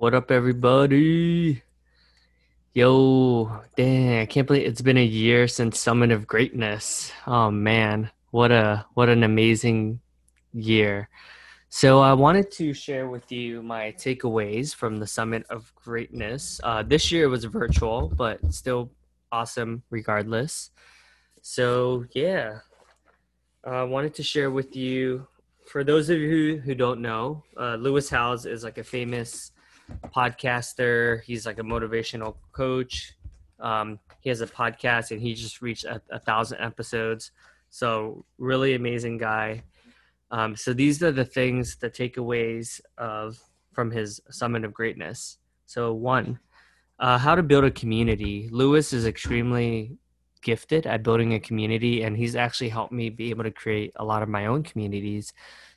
What up, everybody? Yo, dang, I can't believe it's been a year since Summit of Greatness. Oh man, what a what an amazing year. So I wanted to share with you my takeaways from the Summit of Greatness. Uh, this year was virtual, but still awesome regardless. So yeah, I wanted to share with you. For those of you who don't know, uh, Lewis Howes is like a famous podcaster. He's like a motivational coach. Um, he has a podcast and he just reached a, a thousand episodes. So really amazing guy. Um, so these are the things, the takeaways of from his summit of greatness. So one, uh, how to build a community. Lewis is extremely gifted at building a community, and he's actually helped me be able to create a lot of my own communities,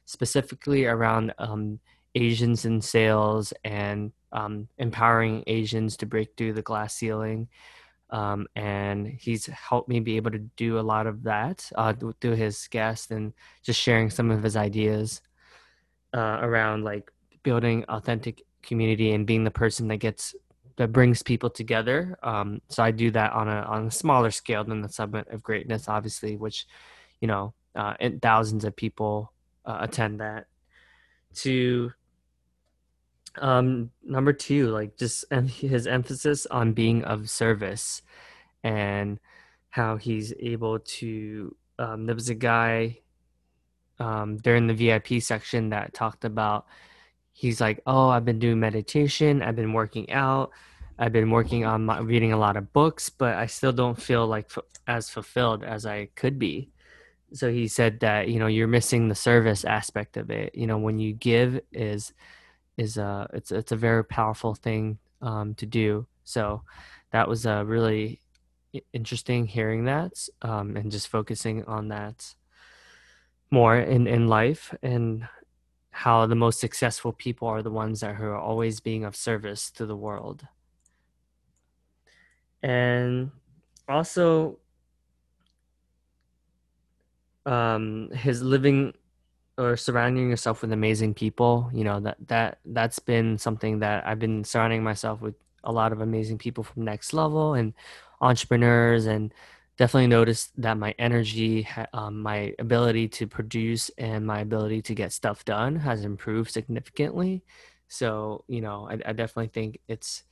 specifically around um, Asians in sales and um, empowering Asians to break through the glass ceiling. Um, and he's helped me be able to do a lot of that uh, through his guests and just sharing some of his ideas uh, around like building authentic community and being the person that gets that brings people together. Um, so I do that on a on a smaller scale than the Summit of Greatness, obviously, which you know, uh, and thousands of people uh, attend that. To um, number two, like just and his emphasis on being of service and how he's able to. Um, there was a guy um, during the VIP section that talked about. He's like, "Oh, I've been doing meditation. I've been working out. I've been working on my, reading a lot of books, but I still don't feel like f- as fulfilled as I could be." So he said that you know you're missing the service aspect of it. You know, when you give is is a it's it's a very powerful thing um, to do. So that was a uh, really interesting hearing that um, and just focusing on that more in in life and how the most successful people are the ones that are always being of service to the world. And also um, his living or surrounding yourself with amazing people you know that that that's been something that i've been surrounding myself with a lot of amazing people from next level and entrepreneurs and definitely noticed that my energy um, my ability to produce and my ability to get stuff done has improved significantly. So you know i, I definitely think it's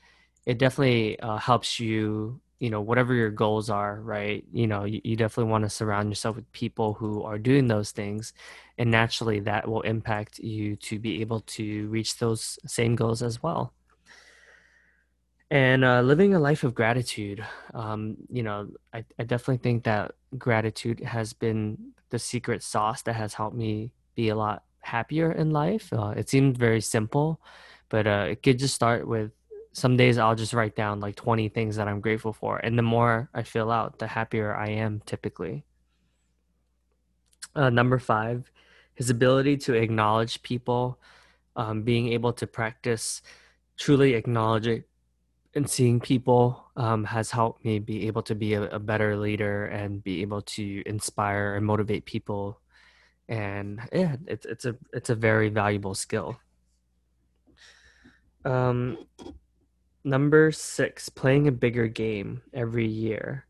it definitely uh, helps you you know whatever your goals are right? You know you, you definitely want to surround yourself with people who are doing those things and naturally that will impact you to be able to reach those same goals as well. And uh, living a life of gratitude um, you know I, I definitely think that gratitude has been the secret sauce that has helped me be a lot happier in life. Uh, it seems very simple but uh, it could just start with some days I'll just write down like 20 things that I'm grateful for. And the more I fill out, the happier I am typically. Uh, number five, his ability to acknowledge people, um, being able to practice truly acknowledging and seeing people um, has helped me be able to be a, a, better leader and be able to inspire and motivate people. And yeah, it's it's a it's a very valuable skill. Um, Number six, playing a bigger game every year.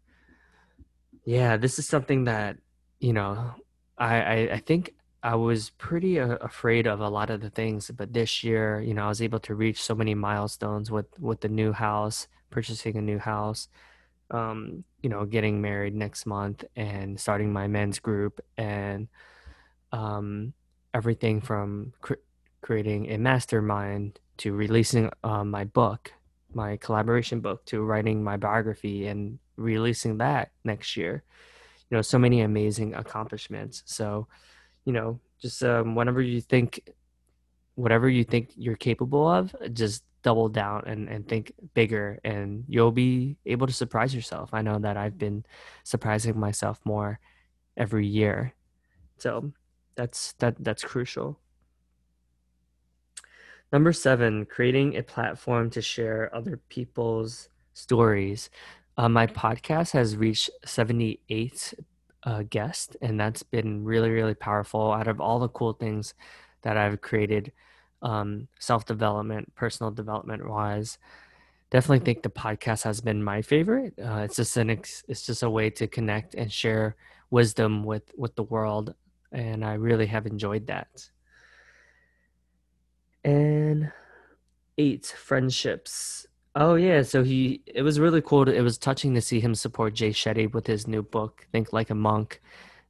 Yeah, this is something that, you know, I, I, I think I was pretty uh, afraid of a lot of the things, but this year, you know, I was able to reach so many milestones with with the new house, purchasing a new house, um, you know, getting married next month, and starting my men's group, and um, everything from cr- creating a mastermind to releasing uh, my book my collaboration book to writing my biography and releasing that next year. You know so many amazing accomplishments. So you know just um, whenever you think whatever you think you're capable of just double down and, and think bigger and you'll be able to surprise yourself. I know that i've been surprising myself more every year. So that's that that's crucial Number seven, creating a platform to share other people's stories. Uh, my podcast has reached 78 uh, guests, and that's been really, really powerful. Out of all the cool things that I've created, um, self development, personal development wise. Definitely think the podcast has been my favorite. Uh, it's just an ex- it's just a way to connect and share wisdom with with the world, and I really have enjoyed that. And eight friendships. Oh yeah, so he it was really cool. To, it was touching to see him support Jay Shetty with his new book, Think Like a Monk.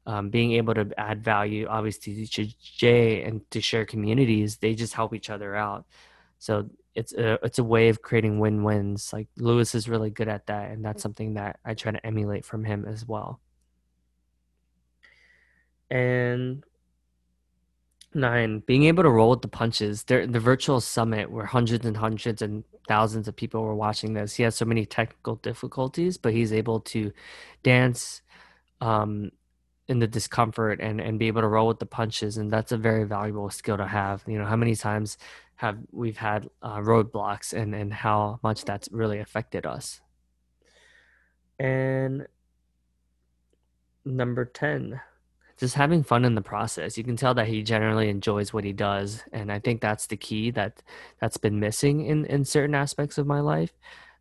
Um, being able to add value, obviously, to Jay and to share communities, they just help each other out. So it's a it's a way of creating win wins. Like Lewis is really good at that, and that's something that I try to emulate from him as well. And Nine, being able to roll with the punches. There, the virtual summit where hundreds and hundreds and thousands of people were watching this. He has so many technical difficulties, but he's able to dance um, in the discomfort and and be able to roll with the punches, and that's a very valuable skill to have. You know, how many times have we've had uh, roadblocks, and and how much that's really affected us. And number ten just having fun in the process. You can tell that he generally enjoys what he does, and I think that's the key that that's been missing in in certain aspects of my life.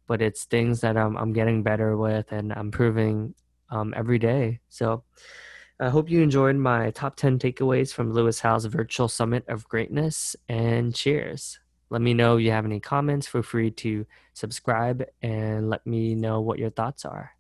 But it's things that I'm I'm getting better with, and I'm improving um, every day. So. I hope you enjoyed my top 10 takeaways from Lewis Howes Virtual Summit of Greatness and cheers. Let me know if you have any comments. Feel free to subscribe and let me know what your thoughts are.